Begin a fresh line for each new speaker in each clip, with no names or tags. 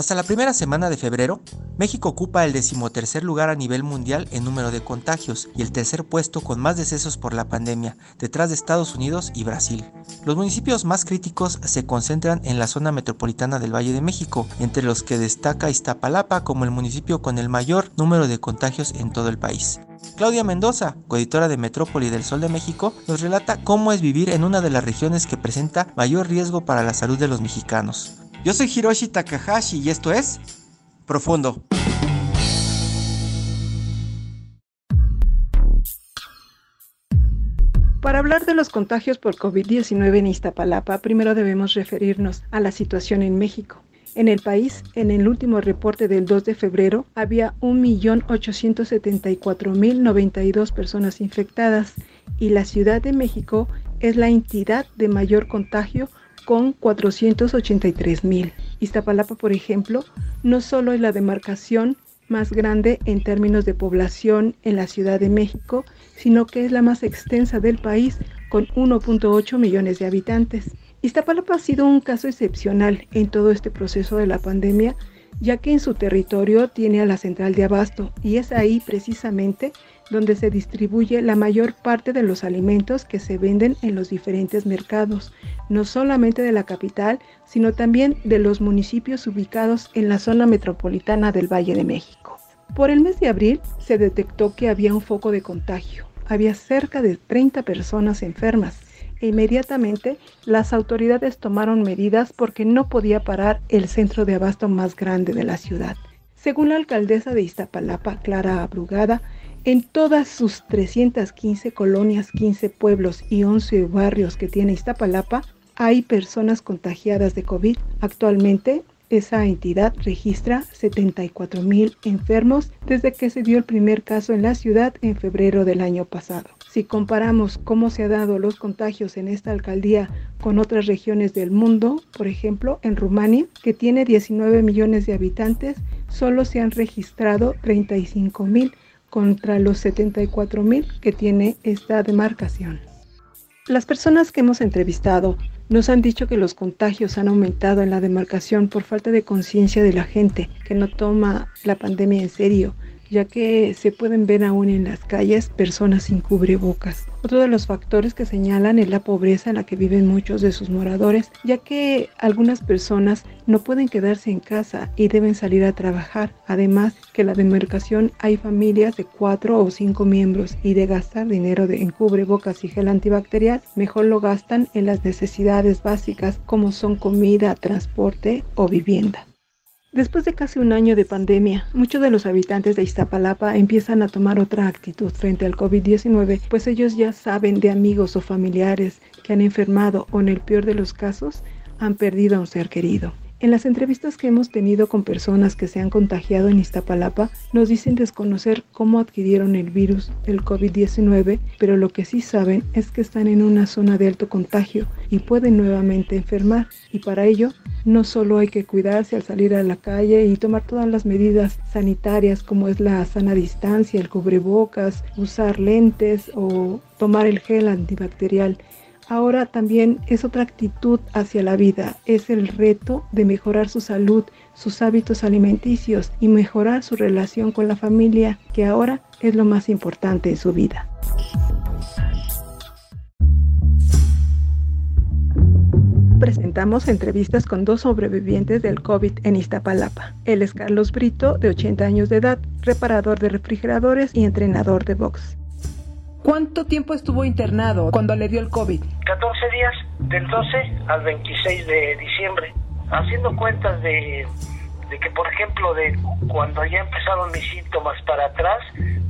Hasta la primera semana de febrero, México ocupa el decimotercer lugar a nivel mundial en número de contagios y el tercer puesto con más decesos por la pandemia, detrás de Estados Unidos y Brasil. Los municipios más críticos se concentran en la zona metropolitana del Valle de México, entre los que destaca Iztapalapa como el municipio con el mayor número de contagios en todo el país. Claudia Mendoza, coeditora de Metrópoli del Sol de México, nos relata cómo es vivir en una de las regiones que presenta mayor riesgo para la salud de los mexicanos. Yo soy Hiroshi Takahashi y esto es Profundo.
Para hablar de los contagios por COVID-19 en Iztapalapa, primero debemos referirnos a la situación en México. En el país, en el último reporte del 2 de febrero, había 1.874.092 personas infectadas y la Ciudad de México es la entidad de mayor contagio con 483 mil. Iztapalapa, por ejemplo, no solo es la demarcación más grande en términos de población en la Ciudad de México, sino que es la más extensa del país con 1.8 millones de habitantes. Iztapalapa ha sido un caso excepcional en todo este proceso de la pandemia, ya que en su territorio tiene a la central de abasto y es ahí precisamente donde se distribuye la mayor parte de los alimentos que se venden en los diferentes mercados, no solamente de la capital, sino también de los municipios ubicados en la zona metropolitana del Valle de México. Por el mes de abril se detectó que había un foco de contagio. Había cerca de 30 personas enfermas. E inmediatamente las autoridades tomaron medidas porque no podía parar el centro de abasto más grande de la ciudad. Según la alcaldesa de Iztapalapa, Clara Abrugada, en todas sus 315 colonias, 15 pueblos y 11 barrios que tiene Iztapalapa, hay personas contagiadas de COVID. Actualmente, esa entidad registra 74 mil enfermos desde que se dio el primer caso en la ciudad en febrero del año pasado. Si comparamos cómo se han dado los contagios en esta alcaldía con otras regiones del mundo, por ejemplo, en Rumania, que tiene 19 millones de habitantes, solo se han registrado 35 mil contra los 74 mil que tiene esta demarcación. Las personas que hemos entrevistado nos han dicho que los contagios han aumentado en la demarcación por falta de conciencia de la gente que no toma la pandemia en serio ya que se pueden ver aún en las calles personas sin cubrebocas. Otro de los factores que señalan es la pobreza en la que viven muchos de sus moradores, ya que algunas personas no pueden quedarse en casa y deben salir a trabajar. Además que la demarcación hay familias de cuatro o cinco miembros y de gastar dinero en cubrebocas y gel antibacterial, mejor lo gastan en las necesidades básicas como son comida, transporte o vivienda. Después de casi un año de pandemia, muchos de los habitantes de Iztapalapa empiezan a tomar otra actitud frente al COVID-19, pues ellos ya saben de amigos o familiares que han enfermado o en el peor de los casos han perdido a un ser querido. En las entrevistas que hemos tenido con personas que se han contagiado en Iztapalapa, nos dicen desconocer cómo adquirieron el virus del COVID-19, pero lo que sí saben es que están en una zona de alto contagio y pueden nuevamente enfermar. Y para ello, no solo hay que cuidarse al salir a la calle y tomar todas las medidas sanitarias como es la sana distancia, el cubrebocas, usar lentes o tomar el gel antibacterial, ahora también es otra actitud hacia la vida, es el reto de mejorar su salud, sus hábitos alimenticios y mejorar su relación con la familia, que ahora es lo más importante en su vida. presentamos entrevistas con dos sobrevivientes del COVID en Iztapalapa. Él es Carlos Brito, de 80 años de edad, reparador de refrigeradores y entrenador de box. ¿Cuánto tiempo estuvo internado cuando le dio el COVID?
14 días, del 12 al 26 de diciembre. Haciendo cuentas de, de que, por ejemplo, de cuando ya empezaron mis síntomas para atrás,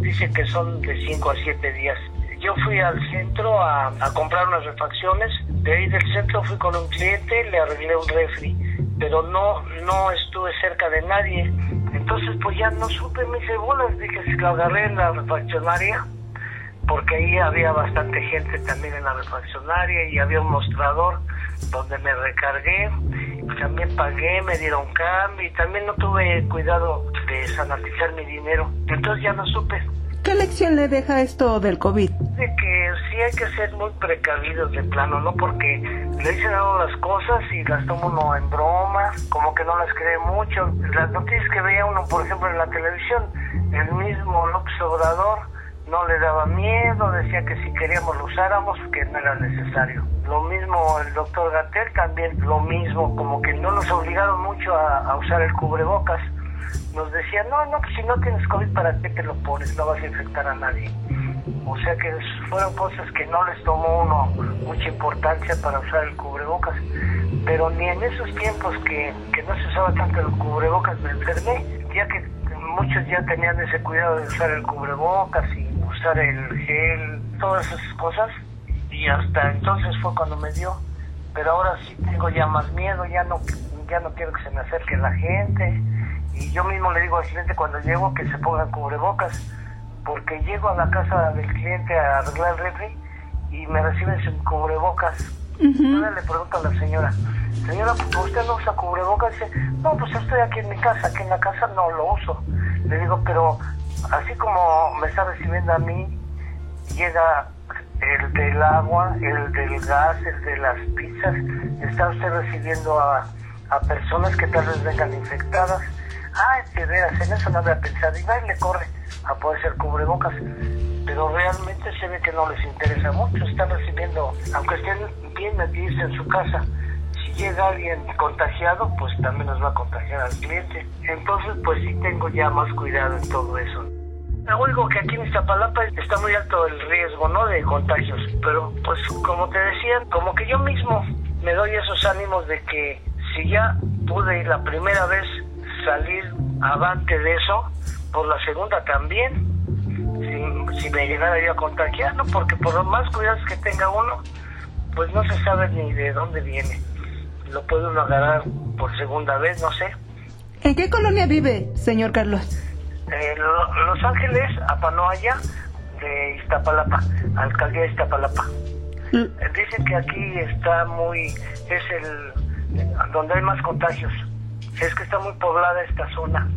dice que son de 5 a 7 días yo fui al centro a, a comprar unas refacciones. De ahí del centro fui con un cliente, le arreglé un refri, pero no, no estuve cerca de nadie. Entonces, pues ya no supe mis bolas, dije, si lo agarré en la refaccionaria, porque ahí había bastante gente también en la refaccionaria y había un mostrador donde me recargué, también pagué, me dieron cambio y también no tuve cuidado de sanatizar mi dinero. Entonces ya no supe.
¿Qué lección le deja esto del COVID?
De que sí hay que ser muy precavidos de plano, ¿no? Porque le dicen a uno las cosas y las toma uno en broma, como que no las cree mucho. Las noticias que veía uno, por ejemplo, en la televisión, el mismo López Obrador no le daba miedo, decía que si queríamos lo usáramos, que no era necesario. Lo mismo el doctor Gatel, también lo mismo, como que no nos obligaron mucho a, usar el cubrebocas nos decían, no, no, pues si no tienes COVID, ¿para qué te lo pones? No vas a infectar a nadie. O sea que fueron cosas que no les tomó uno mucha importancia para usar el cubrebocas. Pero ni en esos tiempos que, que no se usaba tanto el cubrebocas me enfermé, ya que muchos ya tenían ese cuidado de usar el cubrebocas y usar el gel, todas esas cosas. Y hasta entonces fue cuando me dio. Pero ahora sí tengo ya más miedo, ya no, ya no quiero que se me acerque la gente y yo mismo le digo al cliente cuando llego que se pongan cubrebocas, porque llego a la casa del cliente a arreglar el refri y me reciben sin cubrebocas. Entonces le pregunto a la señora, señora, ¿usted no usa cubrebocas? Dice, no, pues estoy aquí en mi casa, aquí en la casa no lo uso. Le digo, pero así como me está recibiendo a mí, llega el del agua, el del gas, el de las pizzas, está usted recibiendo a, a personas que tal vez vengan infectadas. Ay, de veras, en eso no había pensado, y va y le corre a poder ser cubrebocas, pero realmente se ve que no les interesa mucho, están recibiendo, aunque estén bien metidos en su casa, si llega alguien contagiado, pues también nos va a contagiar al cliente, entonces pues sí tengo ya más cuidado en todo eso. Oigo que aquí en Iztapalapa está muy alto el riesgo, ¿no? De contagios, pero pues como te decía, como que yo mismo me doy esos ánimos de que si ya pude la primera vez salir avante de eso, por la segunda también, si, me llegara yo a contagiar, ¿no? Porque por más cuidados que tenga uno, pues no se sabe ni de dónde viene. Lo puede uno agarrar por segunda vez, no sé.
¿En qué colonia vive, señor Carlos?
Eh, Los Ángeles, Apanoaya, de Iztapalapa, alcaldía de Iztapalapa. Eh, Dicen que aquí está muy, es el, donde hay más contagios es que está muy poblada esta zona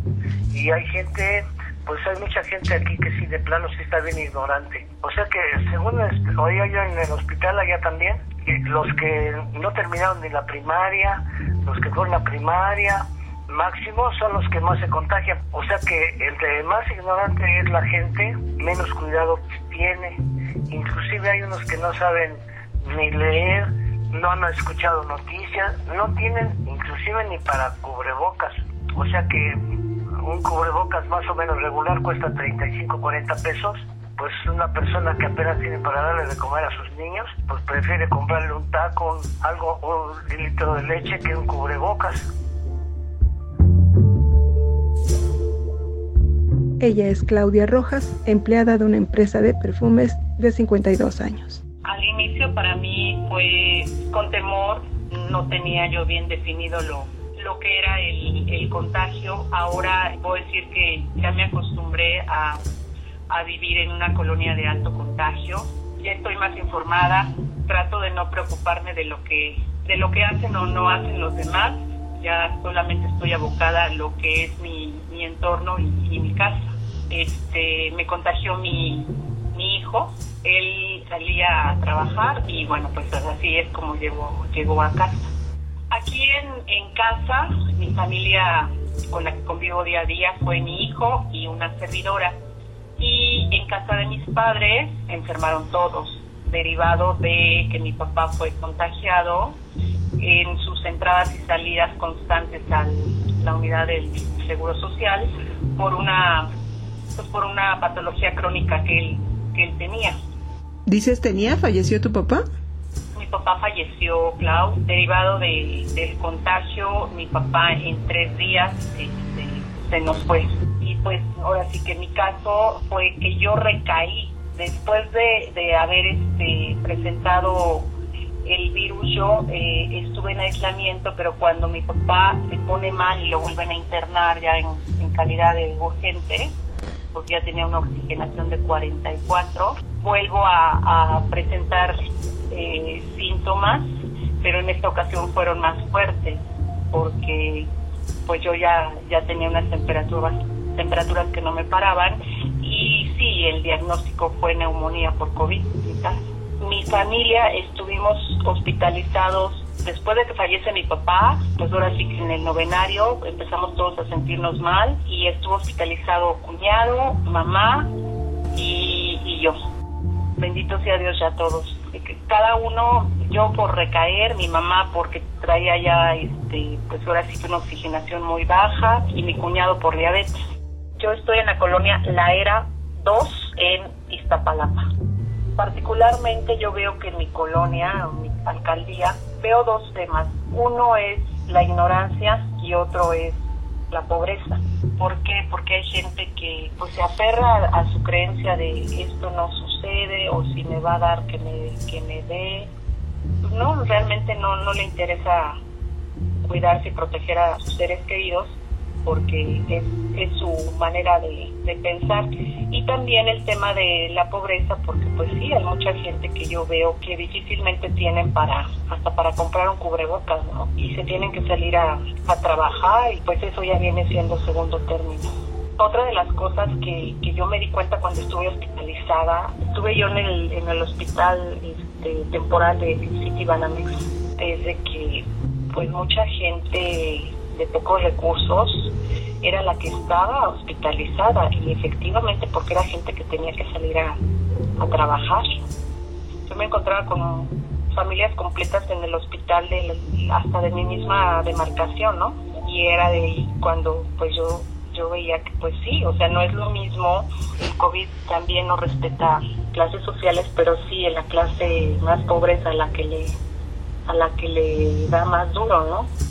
y hay gente, pues hay mucha gente aquí que sí de plano sí está bien ignorante. O sea que según oía yo en el hospital allá también, los que no terminaron ni la primaria, los que fueron la primaria, máximo son los que más se contagian. O sea que el más ignorante es la gente, menos cuidado tiene. Inclusive hay unos que no saben ni leer, no han escuchado noticias, no tienen inclusive ni para cubrebocas. O sea que un cubrebocas más o menos regular cuesta 35, 40 pesos. Pues una persona que apenas tiene para darle de comer a sus niños, pues prefiere comprarle un taco, algo, un litro de leche que un cubrebocas.
Ella es Claudia Rojas, empleada de una empresa de perfumes de 52 años.
Al inicio para mí fue con temor, no tenía yo bien definido lo, lo que era el, contagio. Ahora puedo decir que ya me acostumbré a, a vivir en una colonia de alto contagio. Ya estoy más informada, trato de no preocuparme de lo que, de lo que hacen o no hacen los demás. Ya solamente estoy abocada a lo que es mi, mi entorno y mi casa. Este, me contagió mi, mi hijo, él salía a trabajar y bueno, pues así es como llegó, llegó a casa. Aquí en, en casa, mi familia con la que convivo día a día fue mi hijo y una servidora. Y en casa de mis padres enfermaron todos, derivado de que mi papá fue contagiado en sus entradas y salidas constantes a la unidad del Seguro Social por una, pues por una patología crónica que él, que él tenía.
¿Dices tenía? ¿Falleció tu papá?
Mi papá falleció, Clau, derivado de, del contagio. Mi papá en tres días este, se nos fue. Y pues ahora sí que mi caso fue que yo recaí después de, de haber este, presentado el virus yo eh, estuve en aislamiento, pero cuando mi papá se pone mal y lo vuelven a internar ya en, calidad de urgente, porque ya tenía una oxigenación de 44, vuelvo a, presentar eh, síntomas, pero en esta ocasión fueron más fuertes, porque pues yo ya, ya tenía unas temperaturas, temperaturas que no me paraban. Y sí, el diagnóstico fue neumonía por COVID mi familia estuvimos hospitalizados después de que fallece mi papá, pues ahora sí que en el novenario empezamos todos a sentirnos mal y estuvo hospitalizado cuñado, mamá y, yo. Bendito sea Dios ya todos. Cada uno, yo por recaer, mi mamá porque traía ya, este, pues ahora sí que una oxigenación muy baja y mi cuñado por diabetes. Yo estoy en la colonia La Era 2 en Iztapalapa particularmente yo veo que en mi colonia, o mi alcaldía, veo dos temas. Uno es la ignorancia y otro es la pobreza. ¿Por qué? Porque hay gente que pues se aferra a, su creencia de esto no sucede o si me va a dar que me, que me dé. No, realmente no, no le interesa cuidarse y proteger a sus seres queridos porque es, es su manera de, pensar. Y también el tema de la pobreza, porque pues sí, hay mucha gente que yo veo que difícilmente tienen para, hasta para comprar un cubrebocas, ¿no? Y se tienen que salir a, a trabajar y pues eso ya viene siendo segundo término. Otra de las cosas que, que yo me di cuenta cuando estuve hospitalizada, estuve yo en el, en el hospital este, temporal de City Banamex, desde que pues mucha gente de pocos recursos era la que estaba hospitalizada y efectivamente porque era gente que tenía que salir a, trabajar. Yo me encontraba con familias completas en el hospital de, hasta de mi misma demarcación, ¿no? Y era de cuando pues yo yo veía que pues sí, o sea, no es lo mismo, el COVID también no respeta clases sociales, pero sí en la clase más pobre a la que le a la que le da más duro, ¿no?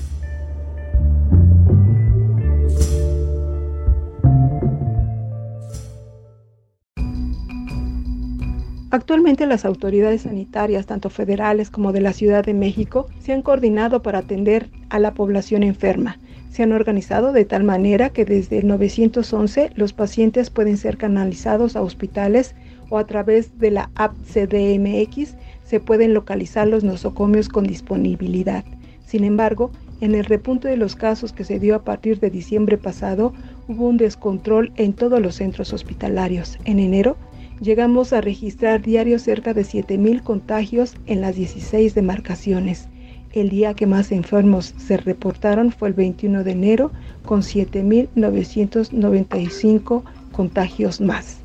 Actualmente las autoridades sanitarias, tanto federales como de la Ciudad de México, se han coordinado para atender a la población enferma. Se han organizado de tal manera que desde el 911 los pacientes pueden ser canalizados a hospitales o a través de la app CDMX se pueden localizar los nosocomios con disponibilidad. Sin embargo, en el repunte de los casos que se dio a partir de diciembre pasado, hubo un descontrol en todos los centros hospitalarios. En enero, llegamos a registrar diarios cerca de 7.000 contagios en las 16 demarcaciones. El día que más enfermos se reportaron fue el 21 de enero, con 7.995 contagios más.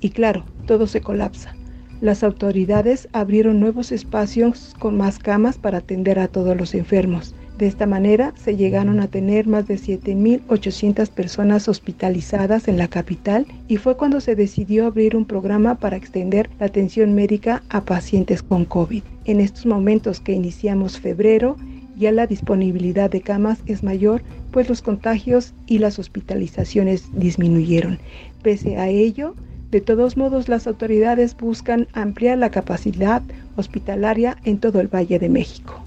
Y claro, todo se colapsa. Las autoridades abrieron nuevos espacios con más camas para atender a todos los enfermos. De esta manera se llegaron a tener más de 7.800 personas hospitalizadas en la capital y fue cuando se decidió abrir un programa para extender la atención médica a pacientes con COVID. En estos momentos que iniciamos febrero, ya la disponibilidad de camas es mayor, pues los contagios y las hospitalizaciones disminuyeron. Pese a ello, de todos modos, las autoridades buscan ampliar la capacidad hospitalaria en todo el Valle de México.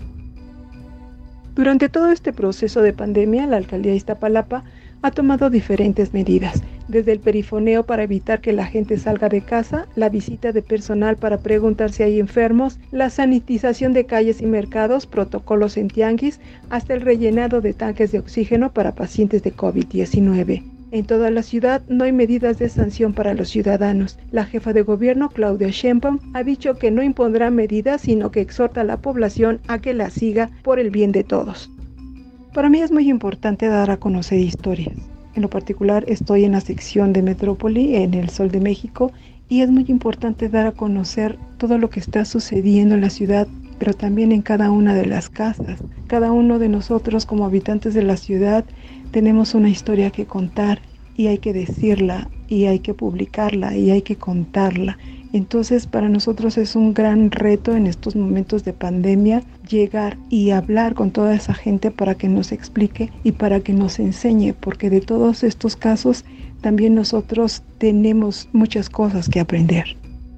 Durante todo este proceso de pandemia, la alcaldía de Iztapalapa ha tomado diferentes medidas, desde el perifoneo para evitar que la gente salga de casa, la visita de personal para preguntar si hay enfermos, la sanitización de calles y mercados, protocolos en tianguis, hasta el rellenado de tanques de oxígeno para pacientes de COVID-19. En toda la ciudad no hay medidas de sanción para los ciudadanos. La jefa de gobierno, Claudia Sheinbaum, ha dicho que no impondrá medidas, sino que exhorta a la población a que la siga por el bien de todos. Para mí es muy importante dar a conocer historias. En lo particular estoy en la sección de Metrópoli, en el Sol de México, y es muy importante dar a conocer todo lo que está sucediendo en la ciudad, pero también en cada una de las casas. Cada uno de nosotros como habitantes de la ciudad tenemos una historia que contar y hay que decirla y hay que publicarla y hay que contarla. Entonces para nosotros es un gran reto en estos momentos de pandemia llegar y hablar con toda esa gente para que nos explique y para que nos enseñe, porque de todos estos casos también nosotros tenemos muchas cosas que aprender.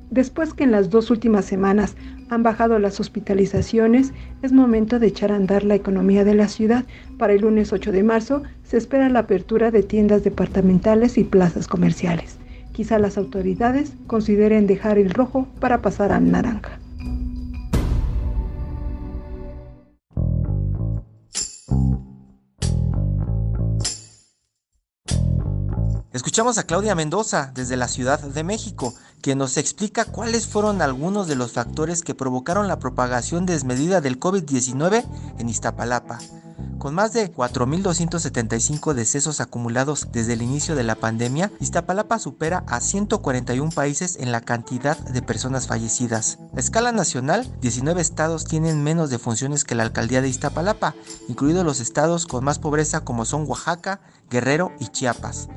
Después que en las dos últimas semanas han bajado las hospitalizaciones, es momento de echar a andar la economía de la ciudad. Para el lunes 8 de marzo se espera la apertura de tiendas departamentales y plazas comerciales. Quizá las autoridades consideren dejar el rojo para pasar al naranja.
Escuchamos a Claudia Mendoza desde la Ciudad de México, que nos explica cuáles fueron algunos de los factores que provocaron la propagación desmedida del COVID-19 en Iztapalapa. Con más de 4.275 decesos acumulados desde el inicio de la pandemia, Iztapalapa supera a 141 países en la cantidad de personas fallecidas. A escala nacional, 19 estados tienen menos defunciones que la alcaldía de Iztapalapa, incluidos los estados con más pobreza como son Oaxaca, Guerrero y Chiapas.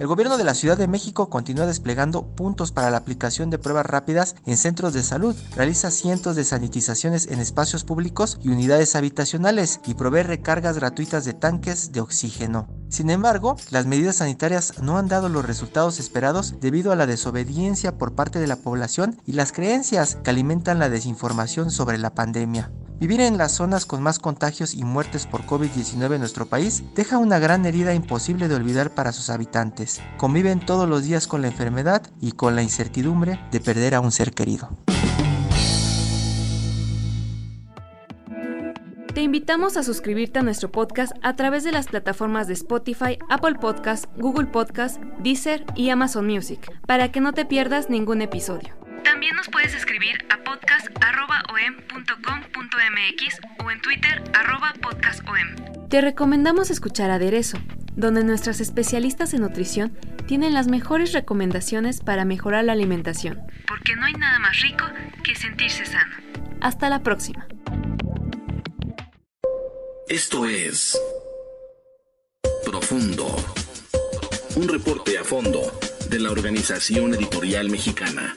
El gobierno de la Ciudad de México continúa desplegando puntos para la aplicación de pruebas rápidas en centros de salud, realiza cientos de sanitizaciones en espacios públicos y unidades habitacionales y provee recargas gratuitas de tanques de oxígeno. Sin embargo, las medidas sanitarias no han dado los resultados esperados debido a la desobediencia por parte de la población y las creencias que alimentan la desinformación sobre la pandemia. Vivir en las zonas con más contagios y muertes por COVID-19 en nuestro país deja una gran herida imposible de olvidar para sus habitantes. Conviven todos los días con la enfermedad y con la incertidumbre de perder a un ser querido.
Te invitamos a suscribirte a nuestro podcast a través de las plataformas de Spotify, Apple Podcast, Google Podcast, Deezer y Amazon Music, para que no te pierdas ningún episodio. También nos puedes escribir a podcast.om.com.mx o en Twitter podcastom. Te recomendamos escuchar Aderezo, donde nuestras especialistas en nutrición tienen las mejores recomendaciones para mejorar la alimentación. Porque no hay nada más rico que sentirse sano. Hasta la próxima.
Esto es Profundo. Un reporte a fondo de la Organización Editorial Mexicana.